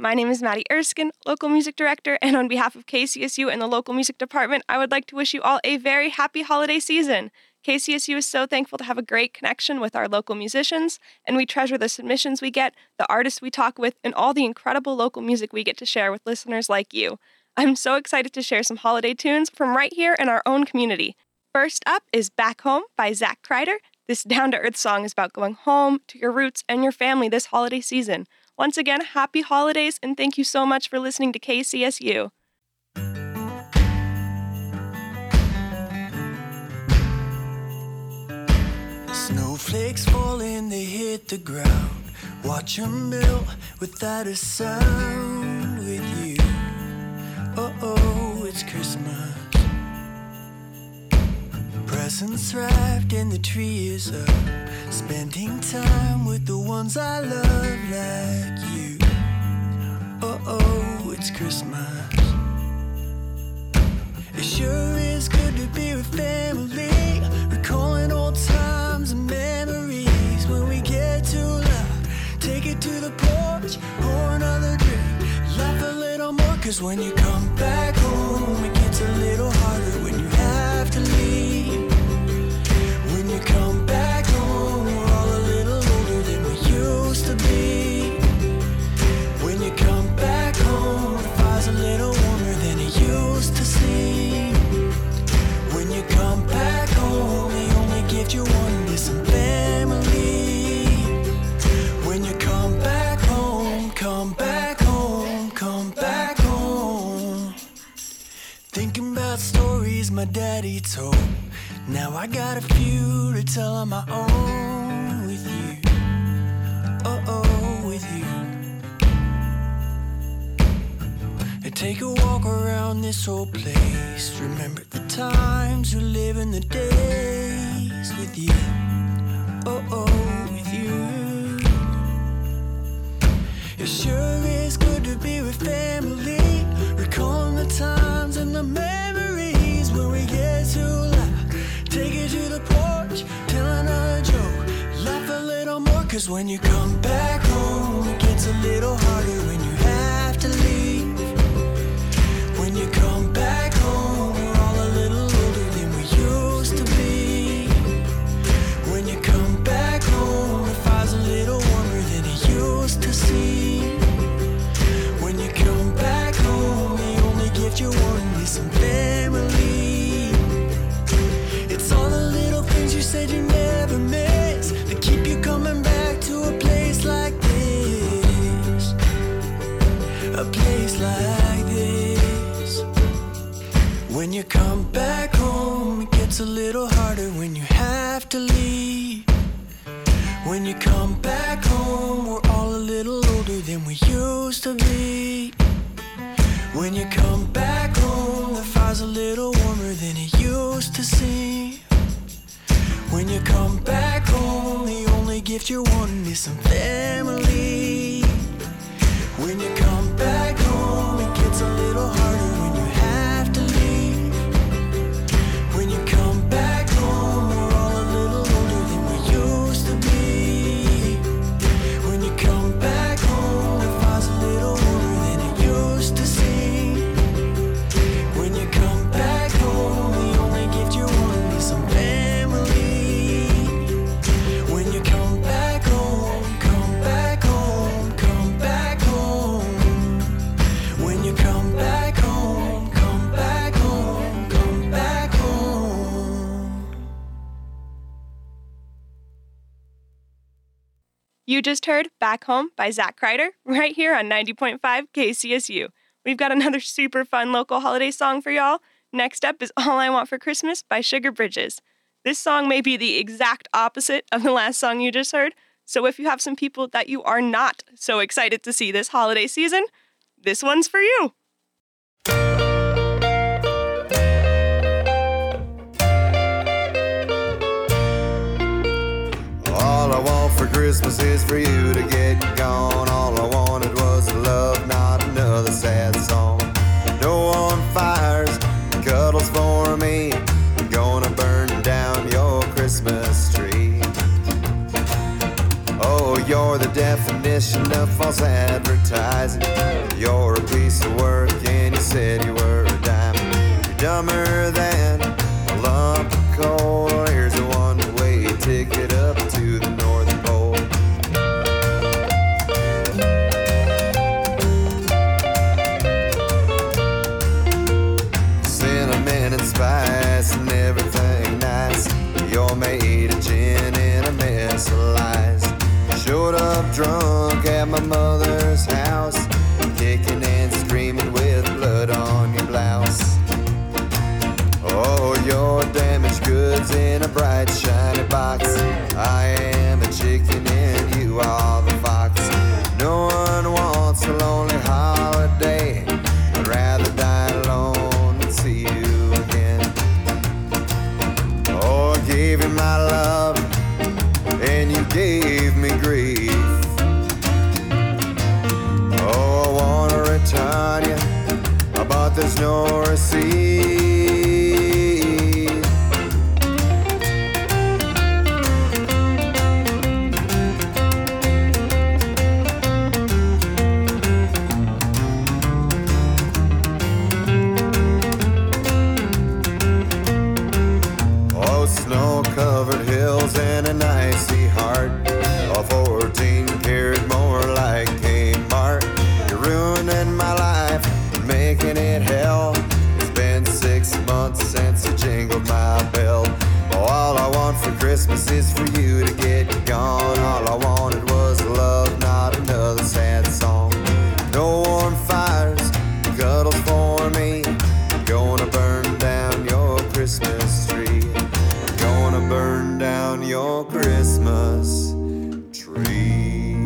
My name is Maddie Erskine, local music director, and on behalf of KCSU and the local music department, I would like to wish you all a very happy holiday season. KCSU is so thankful to have a great connection with our local musicians, and we treasure the submissions we get, the artists we talk with, and all the incredible local music we get to share with listeners like you. I'm so excited to share some holiday tunes from right here in our own community. First up is Back Home by Zach Kreider. This down to earth song is about going home to your roots and your family this holiday season. Once again, happy holidays and thank you so much for listening to KCSU. Snowflakes falling, they hit the ground. Watch them melt without a sound with you. Oh, oh, it's Christmas. Presents wrapped and the tree is up. Spending time with ones I love like you. Oh, oh, it's Christmas. It sure is good to be with family. Recalling old times and memories. When we get too loud, take it to the porch, pour another drink. Laugh a little more, cause when you come back I got a few to tell on my own with you. Oh, oh, with you. And take a walk around this old place. Remember the times we live in the days with you. Oh, oh, cause when you come back home, it gets a little harder When you come back home, it gets a little harder when you have to leave. When you come back home, we're all a little older than we used to be. When you come back home, the fire's a little warmer than it used to seem. When you come back home, the only gift you're wanting is some You just heard Back Home by Zach Kreider right here on 90.5 KCSU. We've got another super fun local holiday song for y'all. Next up is All I Want for Christmas by Sugar Britches. This song may be the exact opposite of the last song you just heard, so if you have some people that you are not so excited to see this holiday season, this one's for you. Christmas is for you to get gone. All I wanted was love, not another sad song. No on fires, cuddles for me. I'm Gonna burn down your Christmas tree. Oh, you're the definition of false advertising. You're a piece spice and everything nice. You're made of gin and a mess of lies. Showed up drunk at my mother's house, kicking and screaming with blood on your blouse. Oh, your damaged goods in a bright shiny box. I am a chicken and you are but a no Christmas is for you to get gone. All I wanted was love, not another sad song. No warm fires, cuddles for me. Gonna burn down your Christmas tree. Gonna burn down your Christmas tree.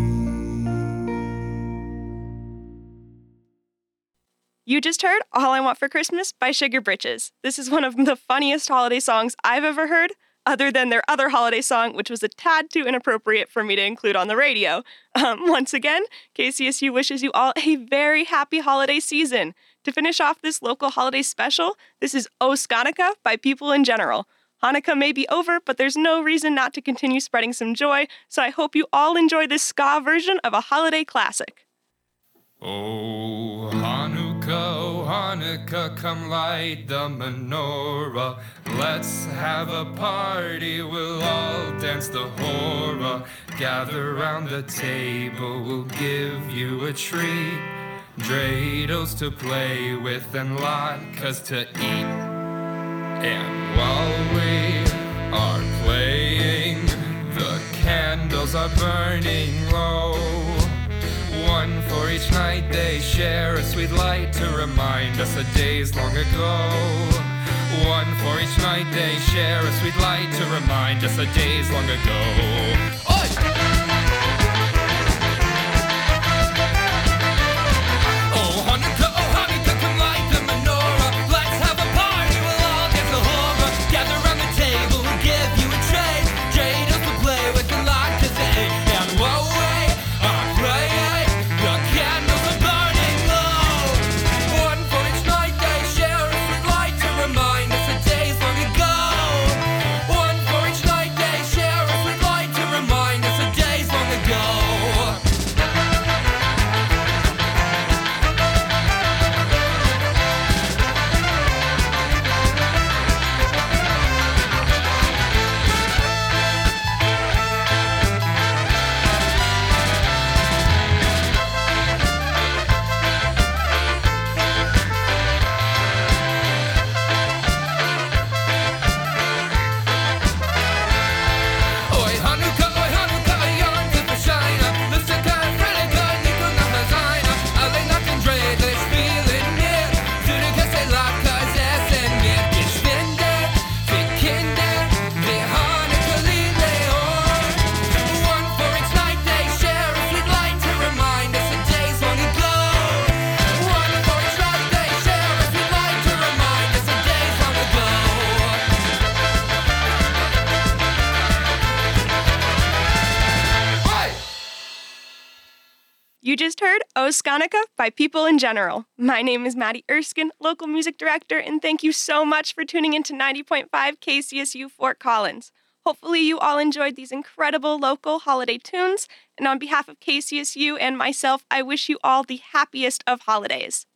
You just heard All I Want for Christmas by Sugar Britches. This is one of the funniest holiday songs I've ever heard, other than their other holiday song, which was a tad too inappropriate for me to include on the radio. Um, once again, KCSU wishes you all a very happy holiday season. To finish off this local holiday special, this is O Skanika by People in General. Hanukkah may be over, but there's no reason not to continue spreading some joy, so I hope you all enjoy this ska version of a holiday classic. Oh, Hanukkah, Hanukkah, come light the menorah. Let's have a party, we'll all dance the hora. Gather round the table, we'll give you a treat. Dreidels to play with and latkes to eat. And while we are playing, the candles are burning each night they share a sweet light to remind us of days long ago. One for each night they share a sweet light to remind us of days long ago. You just heard O by People in General. My name is Maddie Erskine, local music director, and thank you so much for tuning into 90.5 KCSU Fort Collins. Hopefully, you all enjoyed these incredible local holiday tunes. And on behalf of KCSU and myself, I wish you all the happiest of holidays.